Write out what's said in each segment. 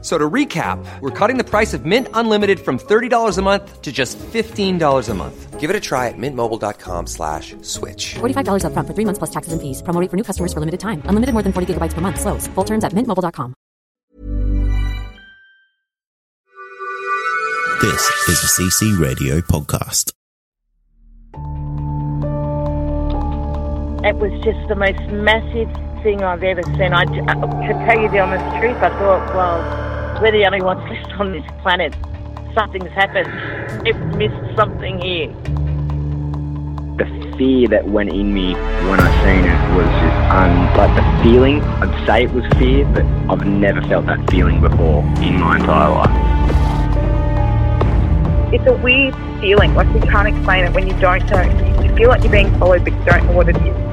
So to recap, we're cutting the price of Mint Unlimited from $30 a month to just $15 a month. Give it a try at mintmobile.com slash switch. $45 up front for three months plus taxes and fees. Promo rate for new customers for limited time. Unlimited more than 40 gigabytes per month. Slows. Full terms at mintmobile.com. This is a CC Radio podcast. It was just the most massive thing I've ever seen. I, to tell you the honest truth, I thought, well, we're the only ones left on this planet. Something's happened. They've missed something here. The fear that went in me when I seen it was just un, like the feeling. I'd say it was fear, but I've never felt that feeling before in my entire life. It's a weird feeling, like you can't explain it when you don't know. You feel like you're being followed, but you don't know what it is.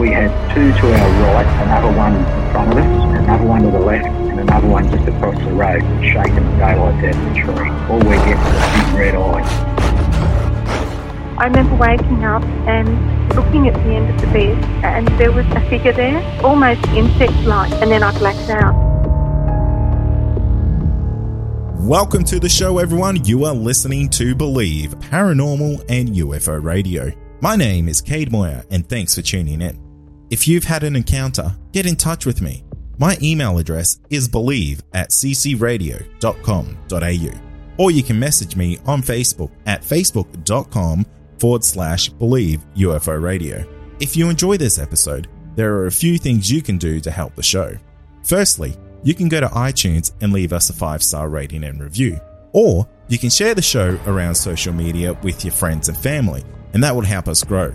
We had two to our right, another one in front of us, another one to the left, and another one just across the road, shaking the daylight out of the tree. All we get was a big red eye. I remember waking up and looking at the end of the bed, and there was a figure there, almost insect-like, and then I blacked out. Welcome to the show, everyone. You are listening to Believe Paranormal and UFO Radio. My name is Cade Moyer, and thanks for tuning in. If you've had an encounter, get in touch with me. My email address is believe at ccradio.com.au, or you can message me on Facebook at facebook.com forward slash believe UFO Radio. If you enjoy this episode, there are a few things you can do to help the show. Firstly, you can go to iTunes and leave us a five star rating and review. Or you can share the show around social media with your friends and family, and that would help us grow.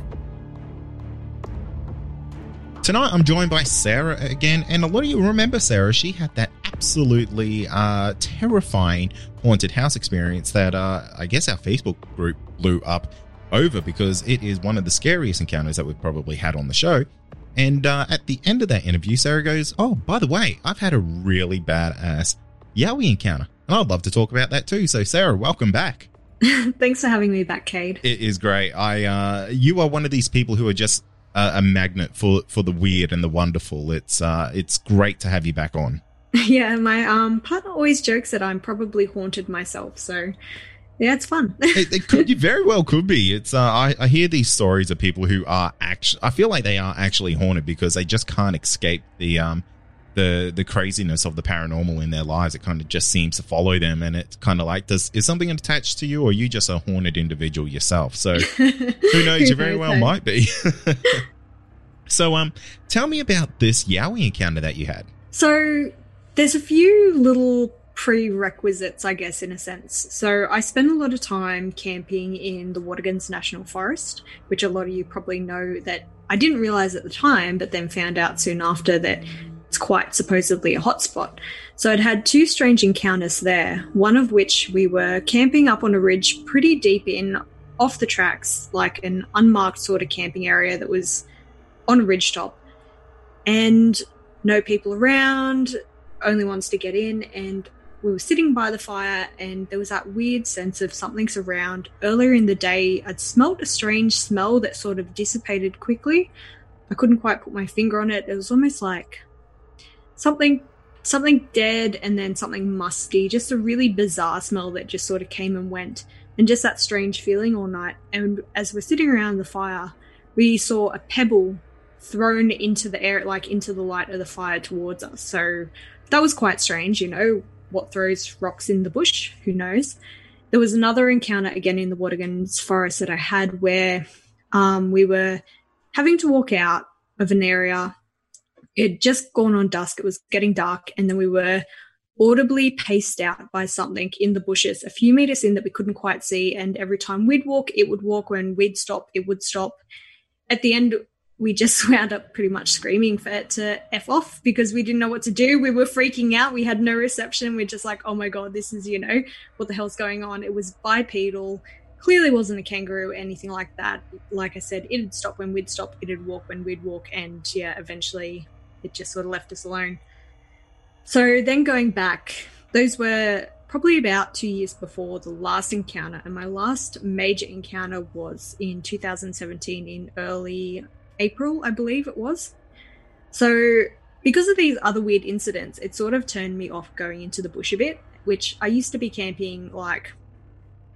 Tonight I'm joined by Sarah again, and a lot of you remember Sarah. She had that absolutely uh, terrifying haunted house experience that uh, I guess our Facebook group blew up over because it is one of the scariest encounters that we've probably had on the show. And uh, at the end of that interview, Sarah goes, Oh, by the way, I've had a really badass Yowie encounter. And I'd love to talk about that too. So, Sarah, welcome back. Thanks for having me back, Cade. It is great. I, uh, you are one of these people who are just uh, a magnet for for the weird and the wonderful. It's uh, it's great to have you back on. Yeah, my um partner always jokes that I'm probably haunted myself. So yeah, it's fun. it, it, could, you very well could be. It's uh, I, I hear these stories of people who are actually. I feel like they are actually haunted because they just can't escape the um the the craziness of the paranormal in their lives. It kind of just seems to follow them, and it's kind of like, does is something attached to you, or are you just a haunted individual yourself? So who knows? you very well might be. so um, tell me about this Yowie encounter that you had. So there's a few little prerequisites, I guess, in a sense. So I spend a lot of time camping in the Watagans National Forest, which a lot of you probably know that I didn't realize at the time, but then found out soon after that it's quite supposedly a hotspot. So I'd had two strange encounters there, one of which we were camping up on a ridge pretty deep in off the tracks, like an unmarked sort of camping area that was on a ridge top. And no people around, only ones to get in, and we were sitting by the fire and there was that weird sense of something's around. Earlier in the day, I'd smelt a strange smell that sort of dissipated quickly. I couldn't quite put my finger on it. It was almost like something something dead and then something musky, just a really bizarre smell that just sort of came and went. And just that strange feeling all night. And as we're sitting around the fire, we saw a pebble thrown into the air, like into the light of the fire towards us. So that was quite strange, you know what throws rocks in the bush, who knows. There was another encounter again in the Watagans forest that I had where um, we were having to walk out of an area. It had just gone on dusk, it was getting dark, and then we were audibly paced out by something in the bushes a few meters in that we couldn't quite see. And every time we'd walk, it would walk. When we'd stop, it would stop. At the end, we just wound up pretty much screaming for it to F off because we didn't know what to do. We were freaking out. We had no reception. We're just like, oh my God, this is, you know, what the hell's going on? It was bipedal. Clearly wasn't a kangaroo, anything like that. Like I said, it'd stop when we'd stop, it'd walk when we'd walk. And yeah, eventually it just sort of left us alone. So then going back, those were probably about two years before the last encounter, and my last major encounter was in 2017 in early April, I believe it was. So, because of these other weird incidents, it sort of turned me off going into the bush a bit, which I used to be camping like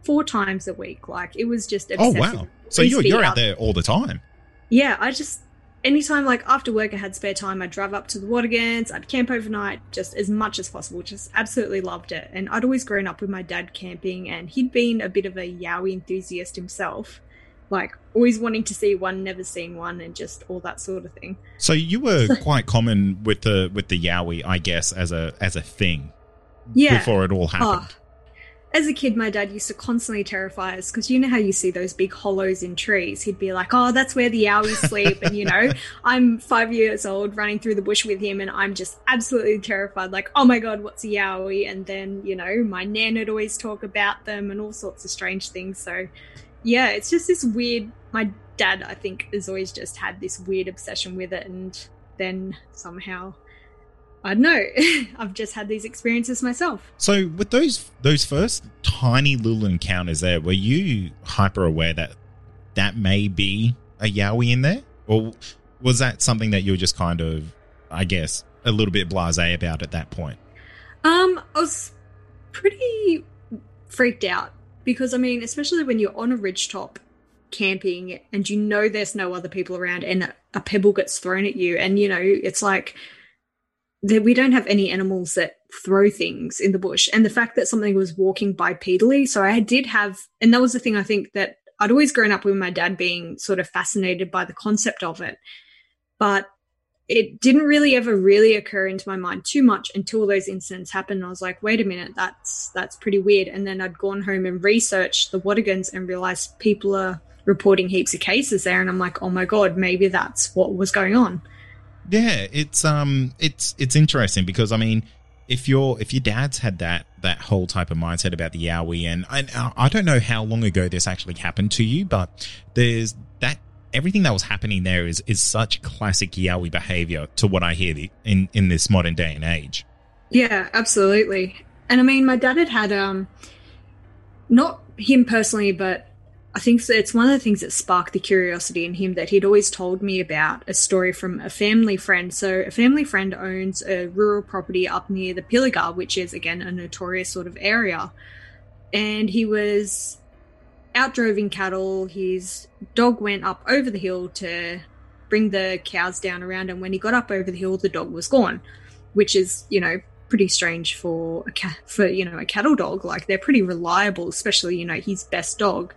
four times a week. Like it was just Oh wow! So you're you're out there all the time. yeah, I just anytime like after work I had spare time, I'd drive up to the Watagans, I'd camp overnight just as much as possible. Just absolutely loved it. And I'd always grown up with my dad camping and he'd been a bit of a Yowie enthusiast himself. Like always wanting to see one, never seen one, and just all that sort of thing. So you were quite common with the with the Yowie, I guess, as a as a thing Yeah. before it all happened. Oh, as a kid, my dad used to constantly terrify us because you know how you see those big hollows in trees. He'd be like, "Oh, that's where the yowies sleep," and you know, I'm five years old running through the bush with him, and I'm just absolutely terrified. Like, "Oh my god, what's a yowie?" And then you know, my nan would always talk about them and all sorts of strange things. So, yeah, it's just this weird. My dad, I think, has always just had this weird obsession with it, and then somehow. I don't know. I've just had these experiences myself. So with those those first tiny little encounters there, were you hyper aware that that may be a Yowie in there, or was that something that you were just kind of, I guess, a little bit blasé about at that point? Um, I was pretty freaked out because I mean, especially when you're on a ridgetop camping and you know there's no other people around and a- a pebble gets thrown at you and you know it's like that we don't have any animals that throw things in the bush and the fact that something was walking bipedally so i did have and that was the thing i think that i'd always grown up with my dad being sort of fascinated by the concept of it but it didn't really ever really occur into my mind too much until those incidents happened. I was like, wait a minute, that's that's pretty weird. And then I'd gone home and researched the Watagans and realized people are reporting heaps of cases there. And I'm like, oh my god, maybe that's what was going on. Yeah, it's um, it's it's interesting because I mean, if your if your dad's had that that whole type of mindset about the Yowie, and I I don't know how long ago this actually happened to you, but there's that everything that was happening there is is such classic Yowie behavior to what I hear the, in in this modern day and age. Yeah, absolutely. And I mean, my dad had had um, not him personally, but I think it's one of the things that sparked the curiosity in him that he'd always told me about a story from a family friend. So, a family friend owns a rural property up near the Pilliga, which is again a notorious sort of area. And he was out droving cattle. His dog went up over the hill to bring the cows down around, and when he got up over the hill, the dog was gone, which is, you know, pretty strange for a for you know a cattle dog. Like they're pretty reliable, especially you know his best dog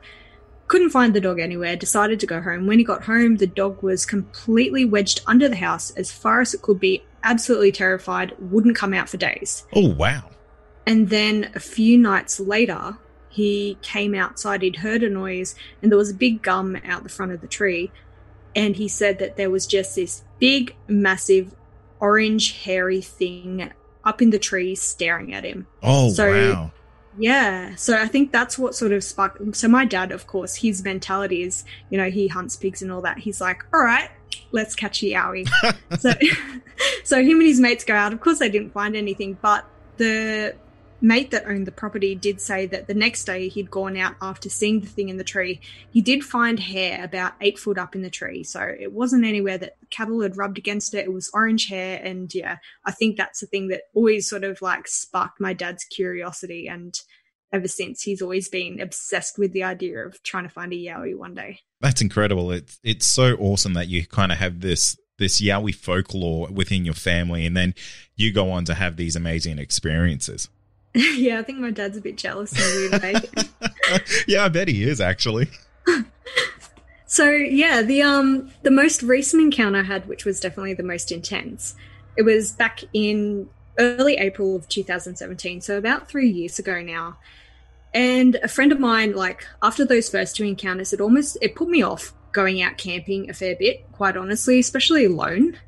couldn't find the dog anywhere, decided to go home. When he got home, the dog was completely wedged under the house as far as it could be, absolutely terrified, wouldn't come out for days. Oh wow! And then a few nights later, he came outside, he'd heard a noise, and there was a big gum out the front of the tree. And he said that there was just this big, massive, orange, hairy thing up in the tree staring at him. Oh So- wow! Yeah, so I think that's what sort of sparked. So my dad, of course, his mentality is, you know, he hunts pigs and all that. He's like, all right, let's catch a yowie. so, so him and his mates go out. Of course, they didn't find anything, but the mate that owned the property did say that the next day he'd gone out after seeing the thing in the tree. He did find hair about eight foot up in the tree, so it wasn't anywhere that cattle had rubbed against it. It was orange hair, and yeah, I think that's the thing that always sort of like sparked my dad's curiosity, and ever since he's always been obsessed with the idea of trying to find a yowie one day. That's incredible. It's it's so awesome that you kind of have this this Yowie folklore within your family, and then you go on to have these amazing experiences. yeah, I think my dad's a bit jealous in a weird way. yeah, I bet he is actually. So yeah, the um the most recent encounter I had, which was definitely the most intense, it was back in early April of 2017, so about three years ago now. And a friend of mine, like after those first two encounters, it almost it put me off going out camping a fair bit, quite honestly, especially alone.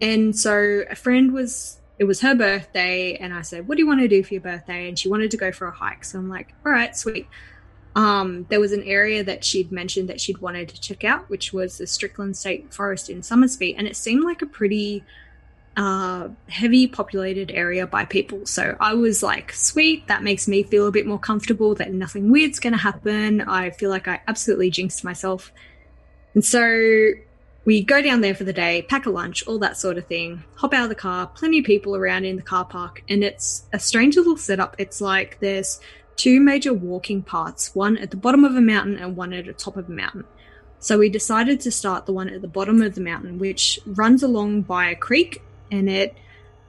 And so a friend was it was her birthday, and I said, "What do you want to do for your birthday?" And she wanted to go for a hike. So I'm like, "All right, sweet." um, there was an area that she'd mentioned that she'd wanted to check out, which was the Strickland State Forest in Somersby, and it seemed like a pretty uh, heavy populated area by people. So I was like, sweet, that makes me feel a bit more comfortable that nothing weird's going to happen. I feel like I absolutely jinxed myself. And so we go down there for the day, pack a lunch, all that sort of thing, hop out of the car, plenty of people around in the car park, and it's a strange little setup. It's like there's two major walking paths, one at the bottom of a mountain and one at the top of a mountain. So we decided to start the one at the bottom of the mountain, which runs along by a creek and it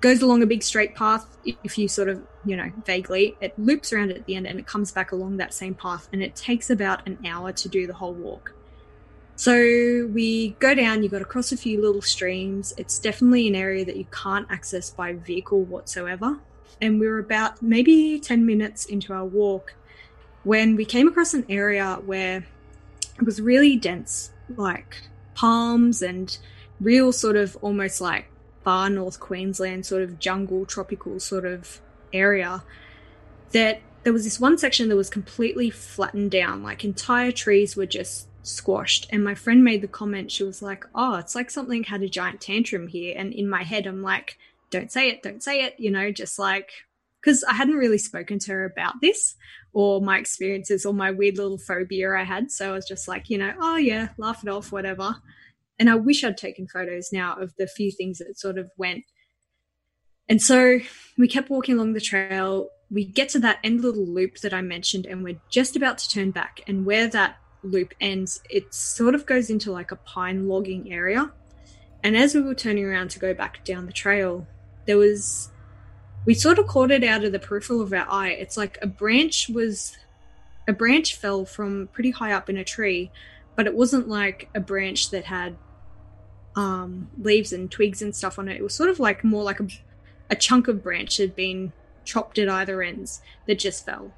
goes along a big straight path. If you sort of, you know, vaguely, it loops around at the end and it comes back along that same path, and it takes about an hour to do the whole walk. So we go down, you've got to cross a few little streams. It's definitely an area that you can't access by vehicle whatsoever. And we were about maybe 10 minutes into our walk when we came across an area where it was really dense, like palms and real sort of almost like far north Queensland sort of jungle, tropical sort of area. That there was this one section that was completely flattened down, like entire trees were just squashed. And my friend made the comment, she was like, Oh, it's like something had a giant tantrum here. And in my head, I'm like, Don't say it, don't say it, you know, just like, because I hadn't really spoken to her about this or my experiences or my weird little phobia I had. So I was just like, you know, oh yeah, laugh it off, whatever. And I wish I'd taken photos now of the few things that sort of went. And so we kept walking along the trail. We get to that end little loop that I mentioned, and we're just about to turn back. And where that loop ends, it sort of goes into like a pine logging area. And as we were turning around to go back down the trail, there was we sort of caught it out of the peripheral of our eye. It's like a branch was a branch fell from pretty high up in a tree, but it wasn't like a branch that had um, leaves and twigs and stuff on it. It was sort of like more like a, a chunk of branch had been chopped at either ends that just fell.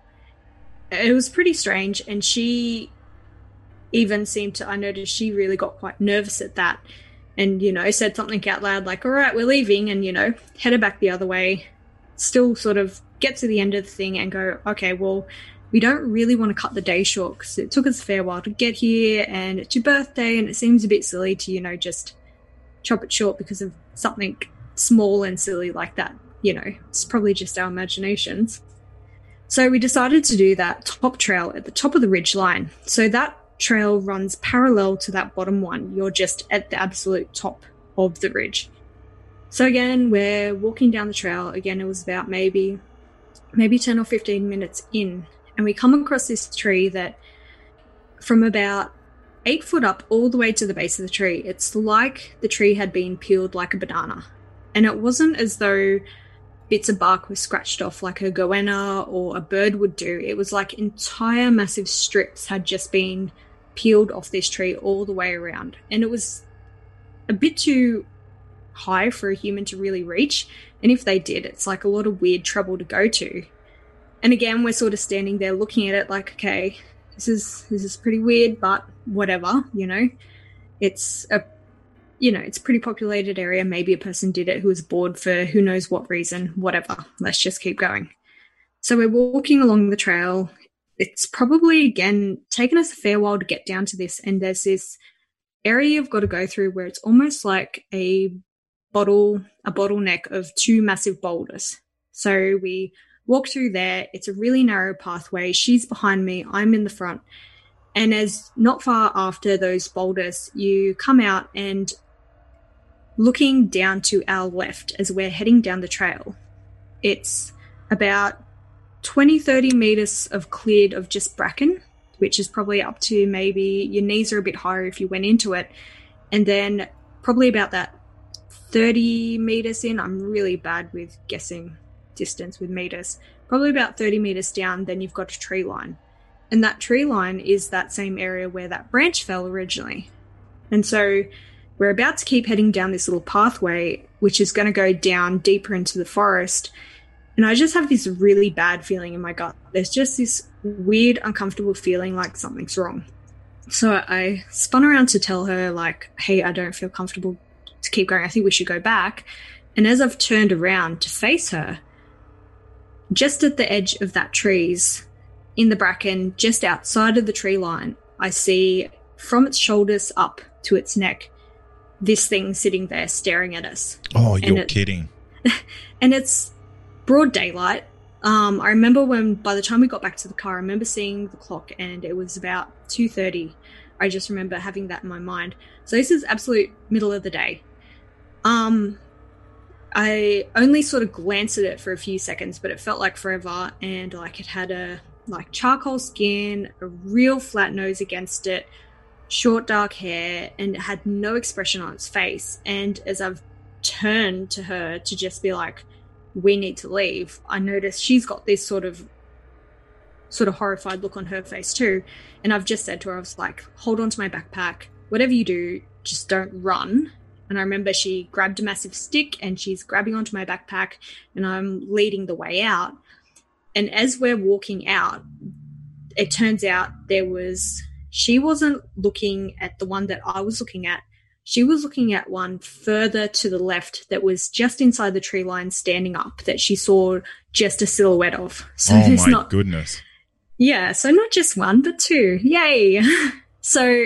It was pretty strange, and she even seemed to. I noticed she really got quite nervous at that, and you know said something out loud like, "All right, we're leaving," and you know headed back the other way still sort of get to the end of the thing and go, okay, well, we don't really want to cut the day short because it took us a fair while to get here and it's your birthday and it seems a bit silly to, you know, just chop it short because of something small and silly like that. You know, it's probably just our imaginations. So we decided to do that top trail at the top of the ridge line. So that trail runs parallel to that bottom one. You're just at the absolute top of the ridge. So again, we're walking down the trail. Again, it was about maybe maybe 10 or 15 minutes in, and we come across this tree that from about eight foot up all the way to the base of the tree, it's like the tree had been peeled like a banana. And it wasn't as though bits of bark were scratched off like a goanna or a bird would do. It was like entire massive strips had just been peeled off this tree all the way around. And it was a bit too high for a human to really reach. And if they did, it's like a lot of weird trouble to go to. And again, we're sort of standing there looking at it like, okay, this is this is pretty weird, but whatever, you know. It's a you know, it's a pretty populated area. Maybe a person did it who was bored for who knows what reason, whatever. Let's just keep going. So we're walking along the trail. It's probably again taken us a fair while to get down to this, and there's this area you've got to go through where it's almost like a bottle a bottleneck of two massive boulders. So we walk through there. It's a really narrow pathway. She's behind me. I'm in the front. And as not far after those boulders, you come out and looking down to our left as we're heading down the trail, it's about 20, 30 meters of cleared of just bracken, which is probably up to maybe your knees are a bit higher if you went into it. And then probably about that 30 meters in. I'm really bad with guessing distance with meters. Probably about 30 meters down, then you've got a tree line. And that tree line is that same area where that branch fell originally. And so we're about to keep heading down this little pathway, which is going to go down deeper into the forest. And I just have this really bad feeling in my gut. There's just this weird, uncomfortable feeling like something's wrong. So I spun around to tell her, like, hey, I don't feel comfortable to keep going. I think we should go back. And as I've turned around to face her, just at the edge of that trees, in the bracken, just outside of the tree line, I see from its shoulders up to its neck this thing sitting there staring at us. Oh, you're it- kidding. and it's broad daylight. Um, I remember when by the time we got back to the car, I remember seeing the clock and it was about two thirty. I just remember having that in my mind. So this is absolute middle of the day. Um, I only sort of glanced at it for a few seconds, but it felt like forever. And like it had a like charcoal skin, a real flat nose against it, short dark hair, and it had no expression on its face. And as I've turned to her to just be like, "We need to leave," I noticed she's got this sort of sort of horrified look on her face too. And I've just said to her, I was like, hold on to my backpack. Whatever you do, just don't run. And I remember she grabbed a massive stick and she's grabbing onto my backpack and I'm leading the way out. And as we're walking out, it turns out there was, she wasn't looking at the one that I was looking at. She was looking at one further to the left that was just inside the tree line standing up that she saw just a silhouette of. So oh my not goodness. yeah, so not just one, but two. Yay! so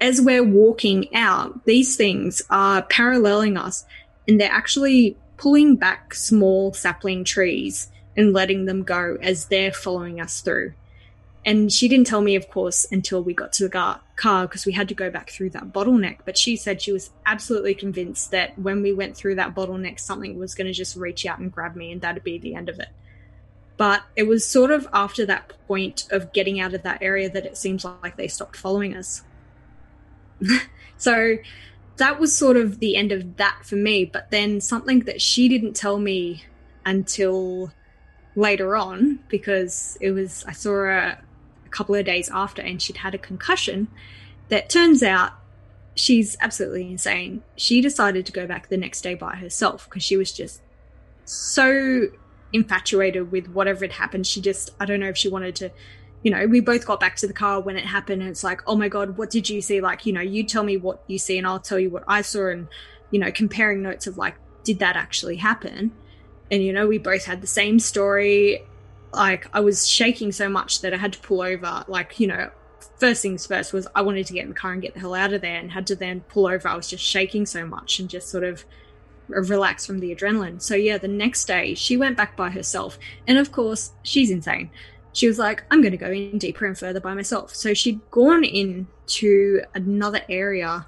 as we're walking out, these things are paralleling us and they're actually pulling back small sapling trees and letting them go as they're following us through. And she didn't tell me, of course, until we got to the car because we had to go back through that bottleneck. But she said she was absolutely convinced that when we went through that bottleneck, something was going to just reach out and grab me and that'd be the end of it. But it was sort of after that point of getting out of that area that it seems like they stopped following us. so that was sort of the end of that for me. But then something that she didn't tell me until later on, because it was, I saw a couple of days after and she'd had a concussion, that turns out she's absolutely insane. She decided to go back the next day by herself because she was just so infatuated with whatever had happened. She just, I don't know if she wanted to, you know, we both got back to the car when it happened and it's like, oh my God, what did you see? Like, you know, you tell me what you see and I'll tell you what I saw and, you know, comparing notes of like, did that actually happen? And, you know, we both had the same story. Like, I was shaking so much that I had to pull over. Like, you know, first things first was I wanted to get in the car and get the hell out of there and had to then pull over. I was just shaking so much and just sort of relax from the adrenaline. So yeah, the next day she went back by herself. And of course, she's insane. She was like, I'm going to go in deeper and further by myself. So she'd gone in to another area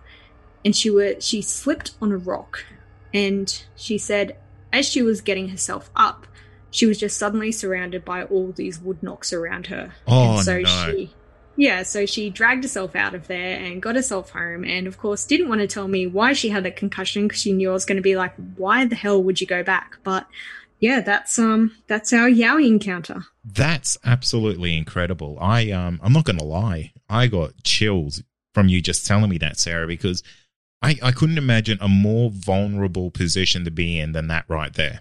and she were she slipped on a rock and she said as she was getting herself up, she was just suddenly surrounded by all these wood knocks around her. Oh, and so no. she yeah, so she dragged herself out of there and got herself home, and of course, didn't want to tell me why she had a concussion because she knew I was going to be like, "Why the hell would you go back?" But yeah, that's um, that's our Yowie encounter. That's absolutely incredible. I um I'm not gonna lie. I got chills from you just telling me that, Sarah, because I, I couldn't imagine a more vulnerable position to be in than that right there.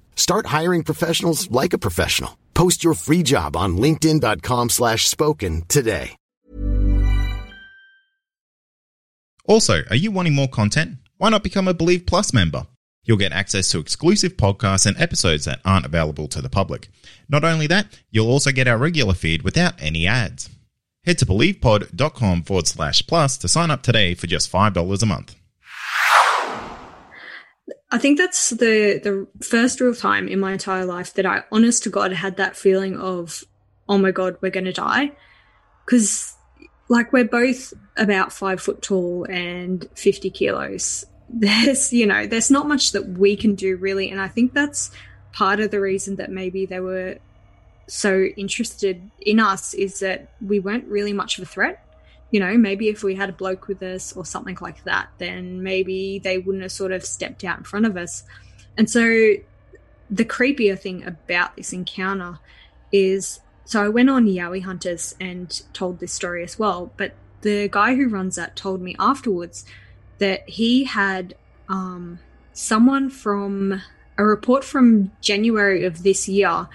Start hiring professionals like a professional. Post your free job on linkedin.com slash spoken today. Also, are you wanting more content? Why not become a Believe Plus member? You'll get access to exclusive podcasts and episodes that aren't available to the public. Not only that, you'll also get our regular feed without any ads. Head to believepod.com forward slash plus to sign up today for just $5 a month. I think that's the the first real time in my entire life that I, honest to God, had that feeling of, oh my God, we're going to die, because like we're both about five foot tall and fifty kilos. There's you know there's not much that we can do really, and I think that's part of the reason that maybe they were so interested in us is that we weren't really much of a threat you know, maybe if we had a bloke with us or something like that, then maybe they wouldn't have sort of stepped out in front of us. And so the creepier thing about this encounter is so I went on Yowie Hunters and told this story as well, but the guy who runs that told me afterwards that he had um, someone from a report from January of this year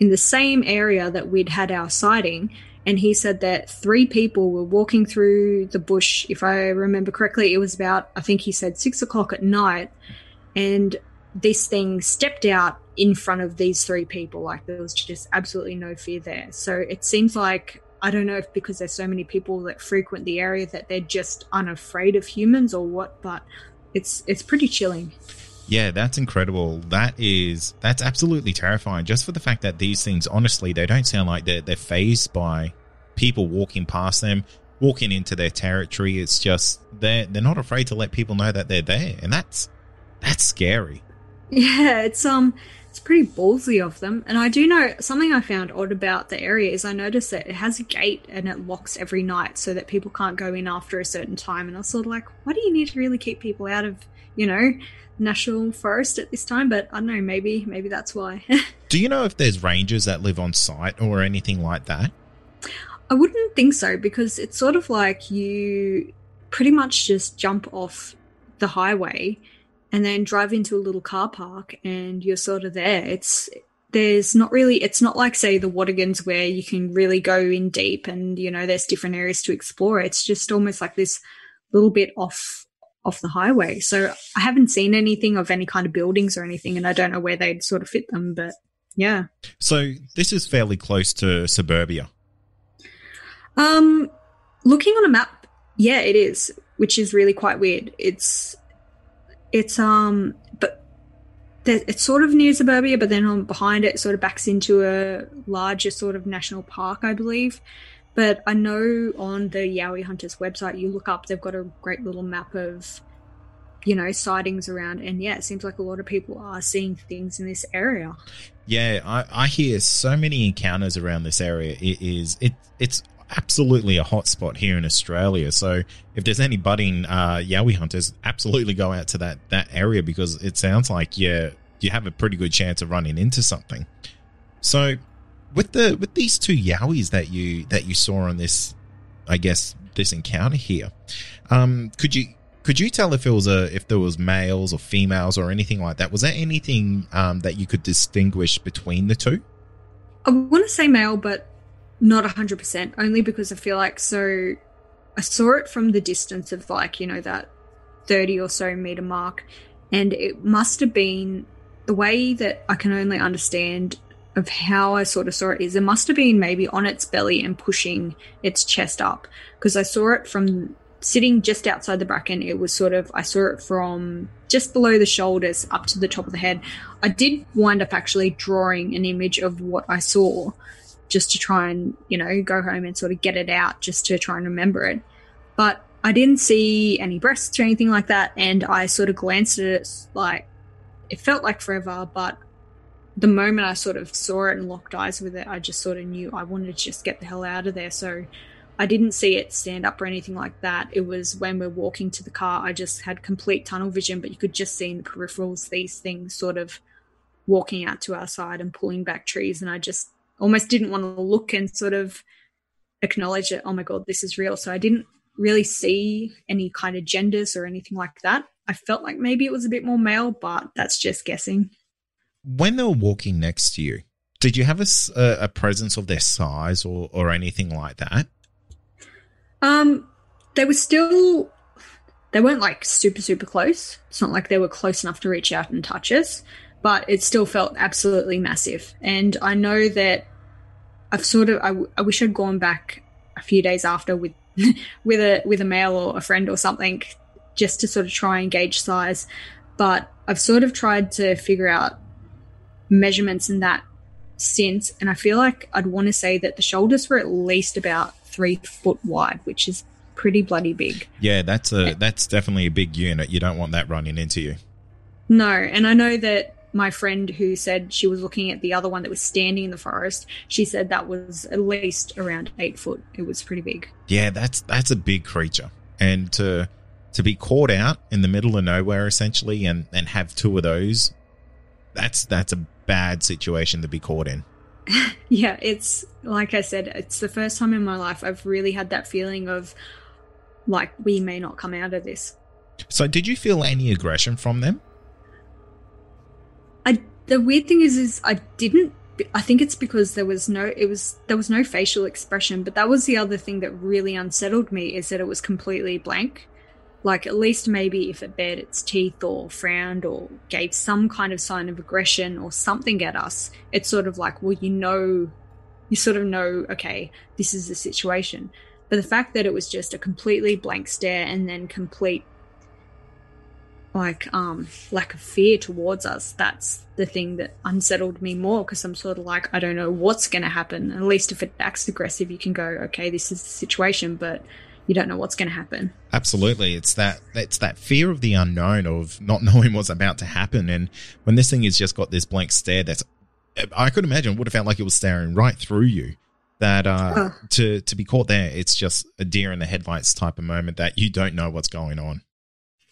in the same area that we'd had our sighting. And he said that three people were walking through the bush. If I remember correctly, it was about, I think he said six o'clock at night. And this thing stepped out in front of these three people. Like there was just absolutely no fear there. So it seems like I don't know if because there's so many people that frequent the area that they're just unafraid of humans or what, but it's it's pretty chilling. Yeah, that's incredible. That is that's absolutely terrifying. Just for the fact that these things, honestly, they don't sound like they're they're phased by people walking past them, walking into their territory. It's just they're they're not afraid to let people know that they're there, and that's that's scary. Yeah, it's um it's pretty ballsy of them. And I do know something I found odd about the area is I noticed that it has a gate and it locks every night so that people can't go in after a certain time. And I was sort of like, why do you need to really keep people out of, you know, national forest at this time? But I don't know, maybe maybe that's why. do you know if there's rangers that live on site or anything like that? I wouldn't think so because it's sort of like you pretty much just jump off the highway and then drive into a little car park and you're sort of there. It's there's not really it's not like say the Watagans where you can really go in deep and you know there's different areas to explore. It's just almost like this little bit off off the highway. So I haven't seen anything of any kind of buildings or anything and I don't know where they'd sort of fit them, but yeah. So this is fairly close to suburbia. Um looking on a map, yeah, it is, which is really quite weird. It's it's um but it's sort of near suburbia but then on behind it, it sort of backs into a larger sort of national park i believe but i know on the yowie hunters website you look up they've got a great little map of you know sightings around and yeah it seems like a lot of people are seeing things in this area yeah i, I hear so many encounters around this area it is it it's absolutely a hotspot here in Australia. So if there's any budding uh, Yowie hunters, absolutely go out to that that area because it sounds like yeah you have a pretty good chance of running into something. So with the with these two Yowies that you that you saw on this, I guess this encounter here, um, could you could you tell if it was a if there was males or females or anything like that? Was there anything um, that you could distinguish between the two? I want to say male, but not 100%, only because I feel like so I saw it from the distance of like, you know, that 30 or so meter mark. And it must have been the way that I can only understand of how I sort of saw it is it must have been maybe on its belly and pushing its chest up because I saw it from sitting just outside the bracken. It was sort of, I saw it from just below the shoulders up to the top of the head. I did wind up actually drawing an image of what I saw just to try and, you know, go home and sort of get it out just to try and remember it. But I didn't see any breasts or anything like that. And I sort of glanced at it like it felt like forever. But the moment I sort of saw it and locked eyes with it, I just sort of knew I wanted to just get the hell out of there. So I didn't see it stand up or anything like that. It was when we're walking to the car, I just had complete tunnel vision, but you could just see in the peripherals these things sort of walking out to our side and pulling back trees. And I just almost didn't want to look and sort of acknowledge it. Oh my God, this is real. So I didn't really see any kind of genders or anything like that. I felt like maybe it was a bit more male, but that's just guessing. When they were walking next to you, did you have a, a presence of their size or, or anything like that? Um, they were still, they weren't like super, super close. It's not like they were close enough to reach out and touch us but it still felt absolutely massive. And I know that I've sort of I, I wish I'd gone back a few days after with with a with a male or a friend or something just to sort of try and gauge size. But I've sort of tried to figure out measurements in that since, and I feel like I'd want to say that the shoulders were at least about three foot wide, which is pretty bloody big. Yeah, that's a that's definitely a big unit. You don't want that running into you. No, and I know that my friend who said she was looking at the other one that was standing in the forest, she said that was at least around eight foot. It was pretty big. Yeah, that's that's a big creature, and to to be caught out in the middle of nowhere essentially, and and have two of those, that's that's a bad situation to be caught in. yeah, it's like I said, it's the first time in my life I've really had that feeling of like we may not come out of this. So, did you feel any aggression from them? I the weird thing is, is I didn't. I think it's because there was no. It was there was no facial expression, but that was the other thing that really unsettled me is that it was completely blank. Like at least maybe if it bared its teeth or frowned or gave some kind of sign of aggression or something at us, it's sort of like, well, you know, you sort of know, okay, this is the situation. But the fact that it was just a completely blank stare and then complete like um lack of fear towards us that's the thing that unsettled me more because i'm sort of like i don't know what's going to happen at least if it acts aggressive you can go okay this is the situation but you don't know what's going to happen Absolutely, it's that it's that fear of the unknown of not knowing what's about to happen, and when this thing has just got this blank stare, that's I could imagine would have felt like it was staring right through you. That uh, Oh. to to be caught there, it's just a deer in the headlights type of moment that you don't know what's going on.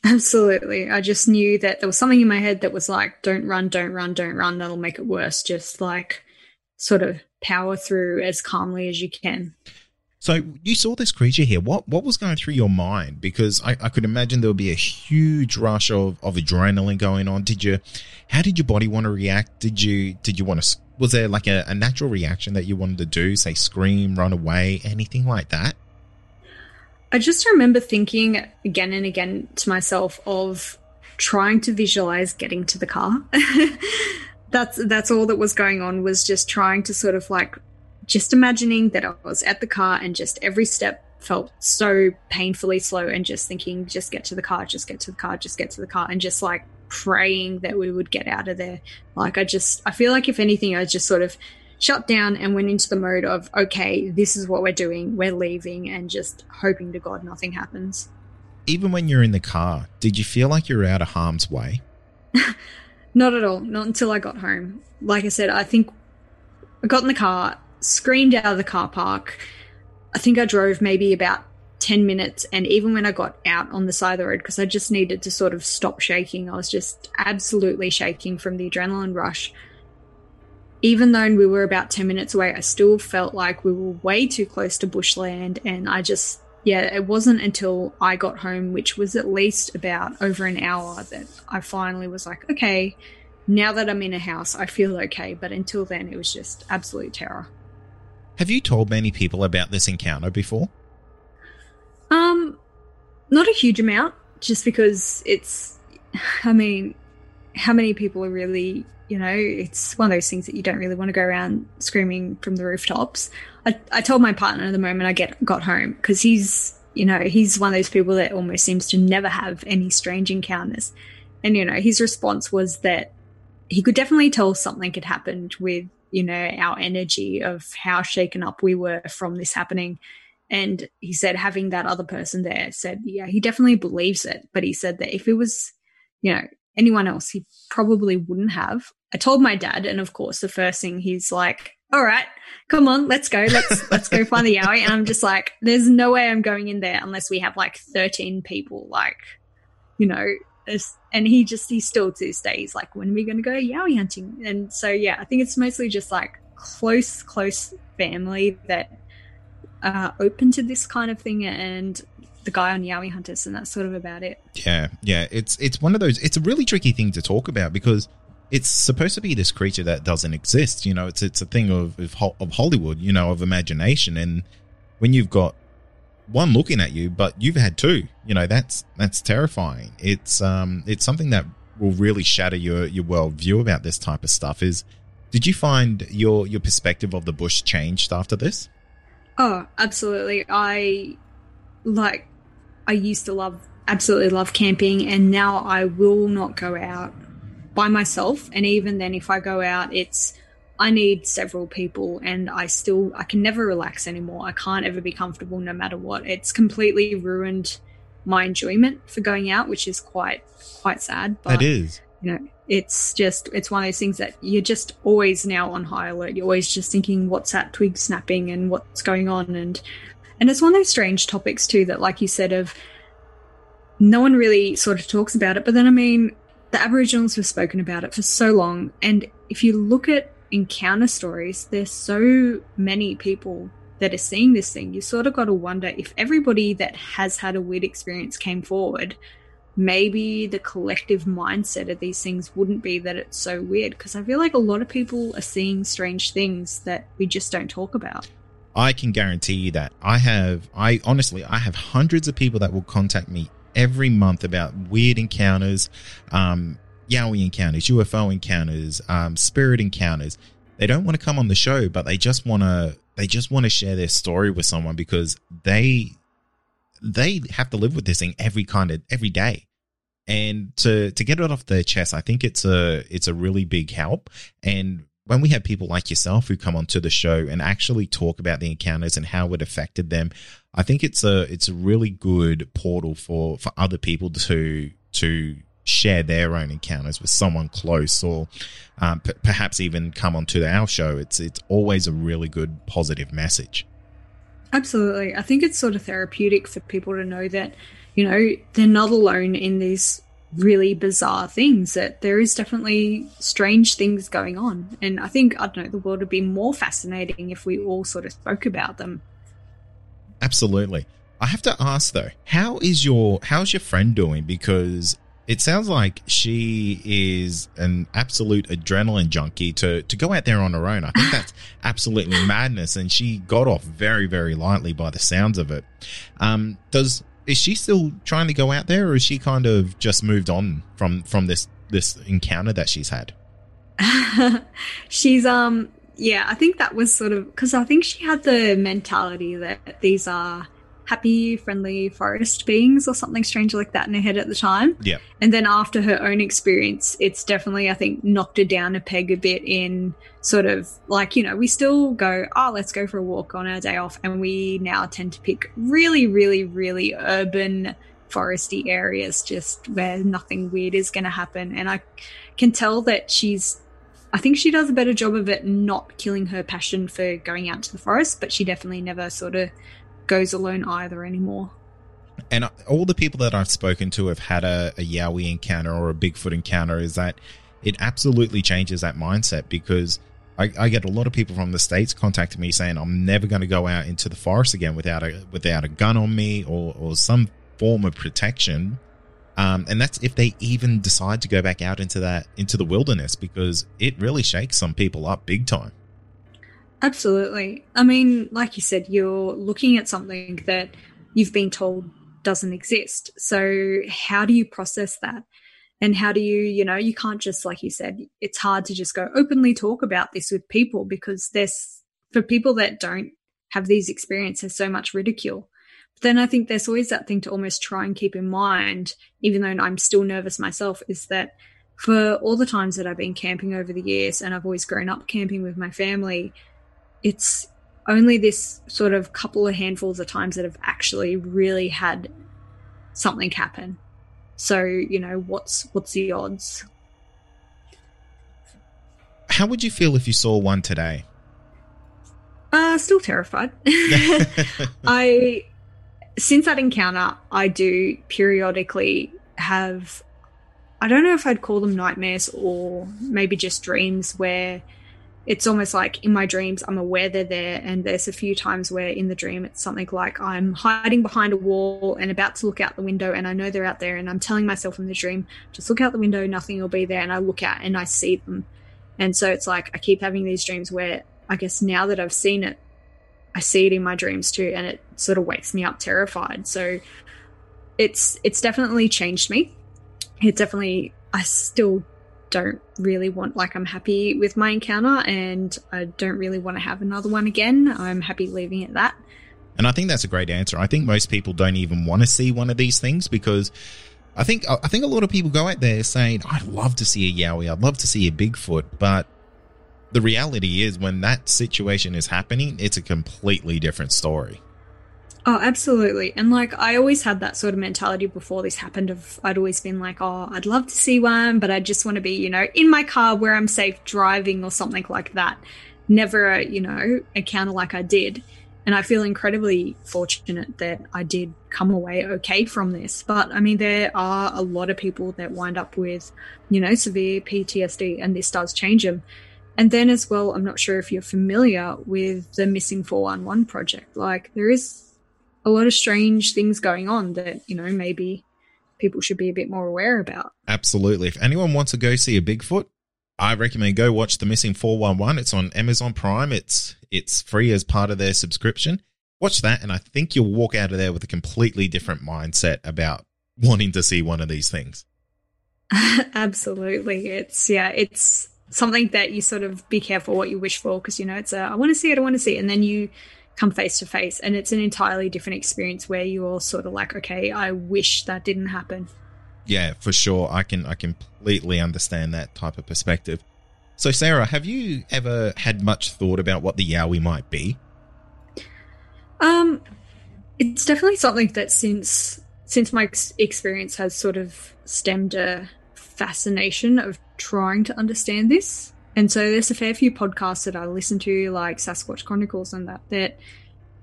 absolutely i just knew that there was something in my head that was like don't run don't run don't run that'll make it worse just like sort of power through as calmly as you can So you saw this creature here. What what was going through your mind? Because I, I could imagine there would be a huge rush of, of adrenaline going on. Did you? How did your body want to react? Did you did you want to? Was there like a, a natural reaction that you wanted to do? Say scream, run away, anything like that? I just remember thinking again and again to myself of trying to visualize getting to the car. that's that's all that was going on was just trying to sort of like just imagining that I was at the car and just every step felt so painfully slow and just thinking just get to the car, just get to the car, just get to the car and just like praying that we would get out of there. Like I just I feel like if anything I just sort of shut down and went into the mode of okay, this is what we're doing, we're leaving and just hoping to god nothing happens. Even when you're in the car, did you feel like you were out of harm's way? Not at all. Not until I got home. Like I said, I think I got in the car, screamed out of the car park. I think I drove maybe about 10 minutes. And even when I got out on the side of the road, because I just needed to sort of stop shaking, I was just absolutely shaking from the adrenaline rush. Even though we were about 10 minutes away, I still felt like we were way too close to bushland. And I just, yeah, it wasn't until I got home, which was at least about over an hour, that I finally was like, okay, now that I'm in a house, I feel okay. But until then, it was just absolute terror. Have you told many people about this encounter before? Um, not a huge amount, just because it's. I mean, how many people are really, you know, it's one of those things that you don't really want to go around screaming from the rooftops. I, I told my partner the moment I get got home because he's, you know, he's one of those people that almost seems to never have any strange encounters, and you know, his response was that he could definitely tell something had happened with, you know, our energy of how shaken up we were from this happening. And he said having that other person there said, yeah, he definitely believes it. But he said that if it was, you know, anyone else, he probably wouldn't have. I told my dad, and of course, the first thing he's like, all right, come on, let's go. Let's let's go find the Yowie. And I'm just like, there's no way I'm going in there unless we have like 13 people, like, you know, it's- and he just he still to this day he's like, when are we gonna go Yowie hunting? And so yeah, I think it's mostly just like close, close family that are open to this kind of thing, and the guy on Yowie Hunters, and that's sort of about it. Yeah, yeah. It's it's one of those. It's a really tricky thing to talk about because it's supposed to be this creature that doesn't exist. You know, it's it's a thing of of, of Hollywood. You know, of imagination. And when you've got one looking at you, but you've had two, you know, that's that's terrifying. It's um it's something that will really shatter your your worldview about this type of stuff. Is did you find your your perspective of the bush changed after this? Oh, absolutely. I like I used to love absolutely love camping and now I will not go out by myself and even then if I go out it's I need several people and I still I can never relax anymore. I can't ever be comfortable no matter what. It's completely ruined my enjoyment for going out, which is quite quite sad. But that is. you know it's just it's one of those things that you're just always now on high alert you're always just thinking what's that twig snapping and what's going on and and it's one of those strange topics too that like you said of no one really sort of talks about it but then i mean the aboriginals have spoken about it for so long and if you look at encounter stories there's so many people that are seeing this thing you sort of got to wonder if everybody that has had a weird experience came forward maybe the collective mindset of these things wouldn't be that it's so weird because I feel like a lot of people are seeing strange things that we just don't talk about. I can guarantee you that. I have, I honestly, I have hundreds of people that will contact me every month about weird encounters, um, Yowie encounters, UFO encounters, um, spirit encounters. They don't want to come on the show, but they just want to, they just want to share their story with someone because they, they have to live with this thing every kind of, every day. And to, to get it off their chest, I think it's a, it's a really big help. And when we have people like yourself who come onto the show and actually talk about the encounters and how it affected them, I think it's a it's a really good portal for for other people to to share their own encounters with someone close or um, p- perhaps even come onto our show. It's it's always a really good positive message. Absolutely. I think it's sort of therapeutic for people to know that, you know, they're not alone in these really bizarre things, that there is definitely strange things going on. And I think, I don't know, the world would be more fascinating if we all sort of spoke about them. Absolutely. I have to ask though, how is your how's your friend doing? Because it sounds like she is an absolute adrenaline junkie to to go out there on her own. I think that's absolutely madness, and she got off very very lightly by the sounds of it. Um, does is she still trying to go out there, or is she kind of just moved on from from this this encounter that she's had? she's um yeah, I think that was sort of because I think she had the mentality that these are happy, friendly forest beings or something strange like that in her head at the time. Yeah. And then after her own experience, it's definitely, I think, knocked her down a peg a bit in sort of like, you know, we still go, oh, let's go for a walk on our day off. And we now tend to pick really, really, really urban, foresty areas just where nothing weird is going to happen. And I can tell that she's I think she does a better job of it not killing her passion for going out to the forest, but she definitely never sort of goes alone either anymore. And all the people that I've spoken to have had a, a Yowie encounter or a Bigfoot encounter is that it absolutely changes that mindset because I, I, get a lot of people from the states contacting me saying I'm never going to go out into the forest again without a without a gun on me or, or some form of protection. Um, and that's if they even decide to go back out into that into the wilderness because it really shakes some people up big time. Absolutely. I mean, like you said, you're looking at something that you've been told doesn't exist. So, how do you process that? And how do you, you know, you can't just, like you said, it's hard to just go openly talk about this with people because there's, for people that don't have these experiences, so much ridicule. But then I think there's always that thing to almost try and keep in mind, even though I'm still nervous myself, is that for all the times that I've been camping over the years and I've always grown up camping with my family, it's only this sort of couple of handfuls of times that have actually really had something happen. So, you know, what's what's the odds? How would you feel if you saw one today? Uh, still terrified. I since that encounter, I do periodically have I don't know if I'd call them nightmares or maybe just dreams where it's almost like in my dreams i'm aware they're there and there's a few times where in the dream it's something like i'm hiding behind a wall and about to look out the window and i know they're out there and i'm telling myself in the dream just look out the window nothing will be there and i look out and i see them. And so it's like i keep having these dreams where i guess now that i've seen it i see it in my dreams too and it sort of wakes me up terrified. So it's it's definitely changed me. It definitely i still don't really want like I'm happy with my encounter and I don't really want to have another one again. I'm happy leaving it that. And I think that's a great answer. I think most people don't even want to see one of these things because I think I think a lot of people go out there saying, "I'd love to see a Yowie, I'd love to see a Bigfoot," but the reality is when that situation is happening, it's a completely different story. Oh, absolutely. And like I always had that sort of mentality before this happened of I'd always been like, "Oh, I'd love to see one, but I just want to be, you know, in my car where I'm safe driving or something like that." Never, uh, you know, encounter like I did. And I feel incredibly fortunate that I did come away okay from this. But I mean, there are a lot of people that wind up with, you know, severe PTSD, and this does change them. And then as well, I'm not sure if you're familiar with the Missing 411 project. Like, there is a lot of strange things going on that you know maybe people should be a bit more aware about. Absolutely. If anyone wants to go see a Bigfoot, I recommend go watch The Missing 411. It's on Amazon Prime. It's it's free as part of their subscription. Watch that and I think you'll walk out of there with a completely different mindset about wanting to see one of these things. Absolutely. It's yeah, it's something that you sort of be careful what you wish for because you know it's a I want to see it, I want to see it, and then you come face to face, and it's an entirely different experience where you're sort of like, okay, I wish that didn't happen. Yeah, for sure. I can I completely understand that type of perspective. So, Sarah, have you ever had much thought about what the Yowie might be? Um, it's definitely something that since since my experience has sort of stemmed a fascination of trying to understand this. And so there's a fair few podcasts that I listen to, like Sasquatch Chronicles and that, that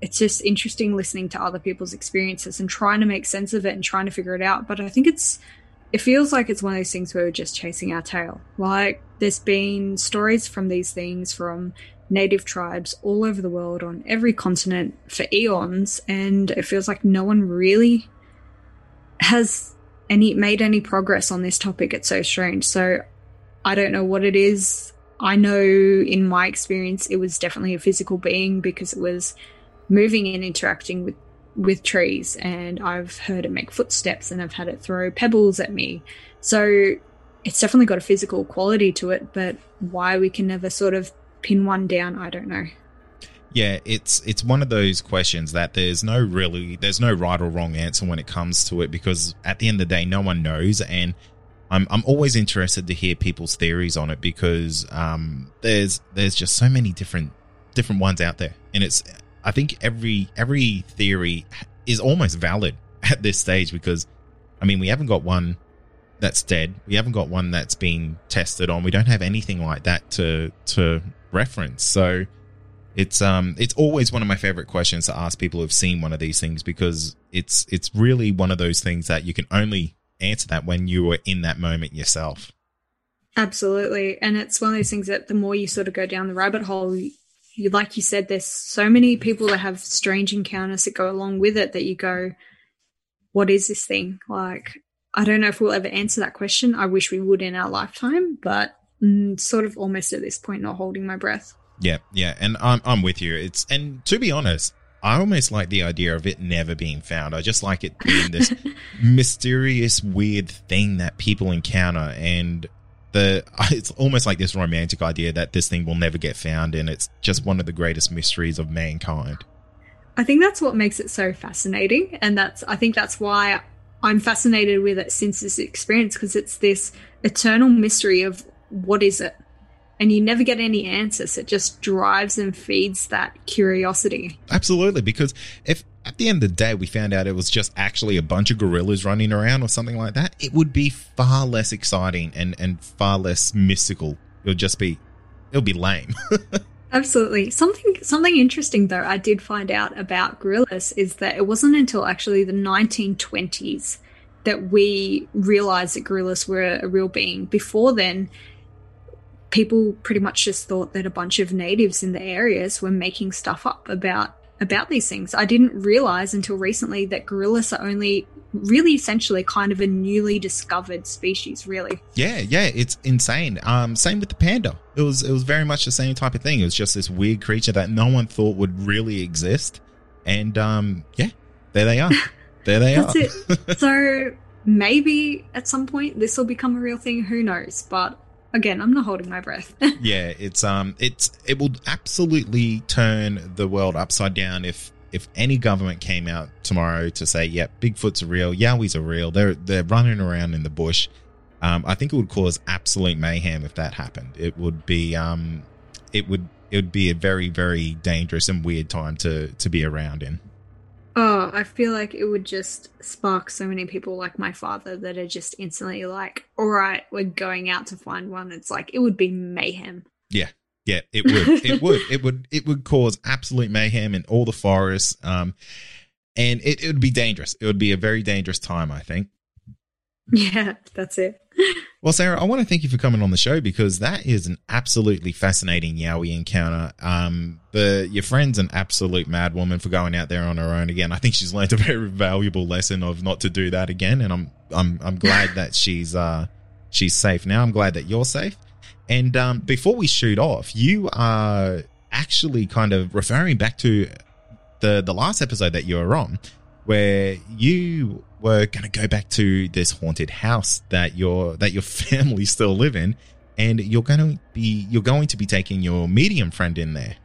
it's just interesting listening to other people's experiences and trying to make sense of it and trying to figure it out. But I think it's, it feels like it's one of those things where we're just chasing our tail. Like there's been stories from these things from native tribes all over the world on every continent for eons. And it feels like no one really has any made any progress on this topic. It's so strange. So I don't know what it is. I know in my experience it was definitely a physical being because it was moving and interacting with with trees and I've heard it make footsteps and I've had it throw pebbles at me. So it's definitely got a physical quality to it, but why we can never sort of pin one down, I don't know. Yeah, it's it's one of those questions that there's no really there's no right or wrong answer when it comes to it because at the end of the day no one knows and I'm I'm always interested to hear people's theories on it because um, there's there's just so many different different ones out there, and it's I think every every theory is almost valid at this stage because I mean we haven't got one that's dead, we haven't got one that's been tested on, we don't have anything like that to to reference, so. It's um it's always one of my favorite questions to ask people who've seen one of these things because it's it's really one of those things that you can only answer that when you were in that moment yourself. Absolutely. And it's one of those things that the more you sort of go down the rabbit hole, you, like you said, there's so many people that have strange encounters that go along with it that you go, what is this thing? Like, I don't know if we'll ever answer that question. I wish we would in our lifetime, but mm, sort of almost at this point, not holding my breath. Yeah, yeah, and I'm I'm with you. It's and to be honest, I almost like the idea of it never being found. I just like it being this mysterious, weird thing that people encounter, and the it's almost like this romantic idea that this thing will never get found, and it's just one of the greatest mysteries of mankind. I think that's what makes it so fascinating, and that's I think that's why I'm fascinated with it since this experience because it's this eternal mystery of what is it and you never get any answers. It just drives and feeds that curiosity. Absolutely, because if at the end of the day we found out it was just actually a bunch of gorillas running around or something like that, it would be far less exciting and and far less mystical. It would just be it would be lame. Absolutely. Something something interesting though I did find out about gorillas is that it wasn't until actually the 1920s that we realized that gorillas were a real being. Before then, people pretty much just thought that a bunch of natives in the areas were making stuff up about about these things. I didn't realize until recently that gorillas are only really essentially kind of a newly discovered species really. Yeah, yeah, it's insane. Um same with the panda. It was it was very much the same type of thing. It was just this weird creature that no one thought would really exist. And um yeah, there they are. there they That's are. it. So maybe at some point this will become a real thing, who knows? But again, I'm not holding my breath. yeah, it's um, it's it will absolutely turn the world upside down if if any government came out tomorrow to say, "Yep, yeah, Bigfoot's are real, Yowies are real, they're they're running around in the bush." Um, I think it would cause absolute mayhem if that happened. It would be um, it would it would be a very very dangerous and weird time to to be around in. Oh, I feel like it would just spark so many people like my father that are just instantly like, all right, we're going out to find one. It's like, it would be mayhem. Yeah. Yeah, it would. it would. It would. It would cause absolute mayhem in all the forests. Um, and it, it would be dangerous. It would be a very dangerous time, I think. Yeah, that's it. Well, Sarah, I want to thank you for coming on the show because that is an absolutely fascinating Yowie encounter. Um, the your friend's an absolute mad woman for going out there on her own again. I think she's learned a very valuable lesson of not to do that again, and I'm I'm I'm glad that she's uh she's safe now. I'm glad that you're safe. And um, before we shoot off, you are actually kind of referring back to the the last episode that you were on, where you were going to go back to this haunted house that your that your family still live in, and you're going to be you're going to be taking your medium friend in there.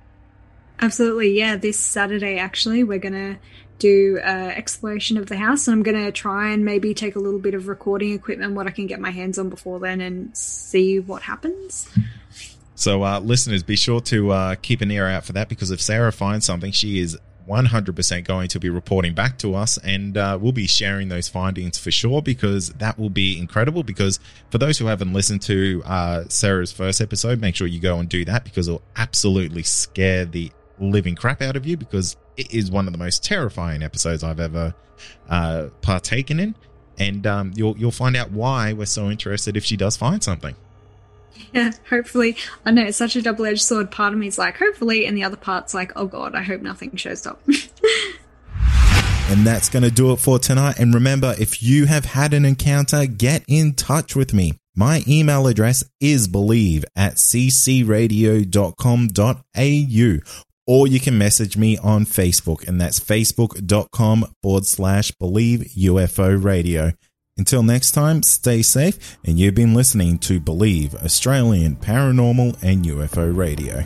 Absolutely, yeah. This Saturday, actually, we're gonna do uh, exploration of the house, and I'm gonna try and maybe take a little bit of recording equipment, what I can get my hands on before then, and see what happens. So, uh, listeners, be sure to uh, keep an ear out for that because if Sarah finds something, she is 100% going to be reporting back to us and uh, we'll be sharing those findings for sure because that will be incredible. Because for those who haven't listened to uh, Sarah's first episode, make sure you go and do that because it'll absolutely scare the living crap out of you because it is one of the most terrifying episodes I've ever uh, partaken in. And um, you'll, you'll find out why we're so interested if she does find something. Yeah, hopefully. I know it's such a double edged sword. Part of me is like, hopefully, and the other part's like, oh god, I hope nothing shows up. And that's going to do it for tonight. And remember, if you have had an encounter, get in touch with me. My email address is believe at ccradio.com.au or you can message me on Facebook and that's facebook.com forward slash believe UFO radio. Until next time, stay safe, and you've been listening to Believe Australian Paranormal and UFO Radio.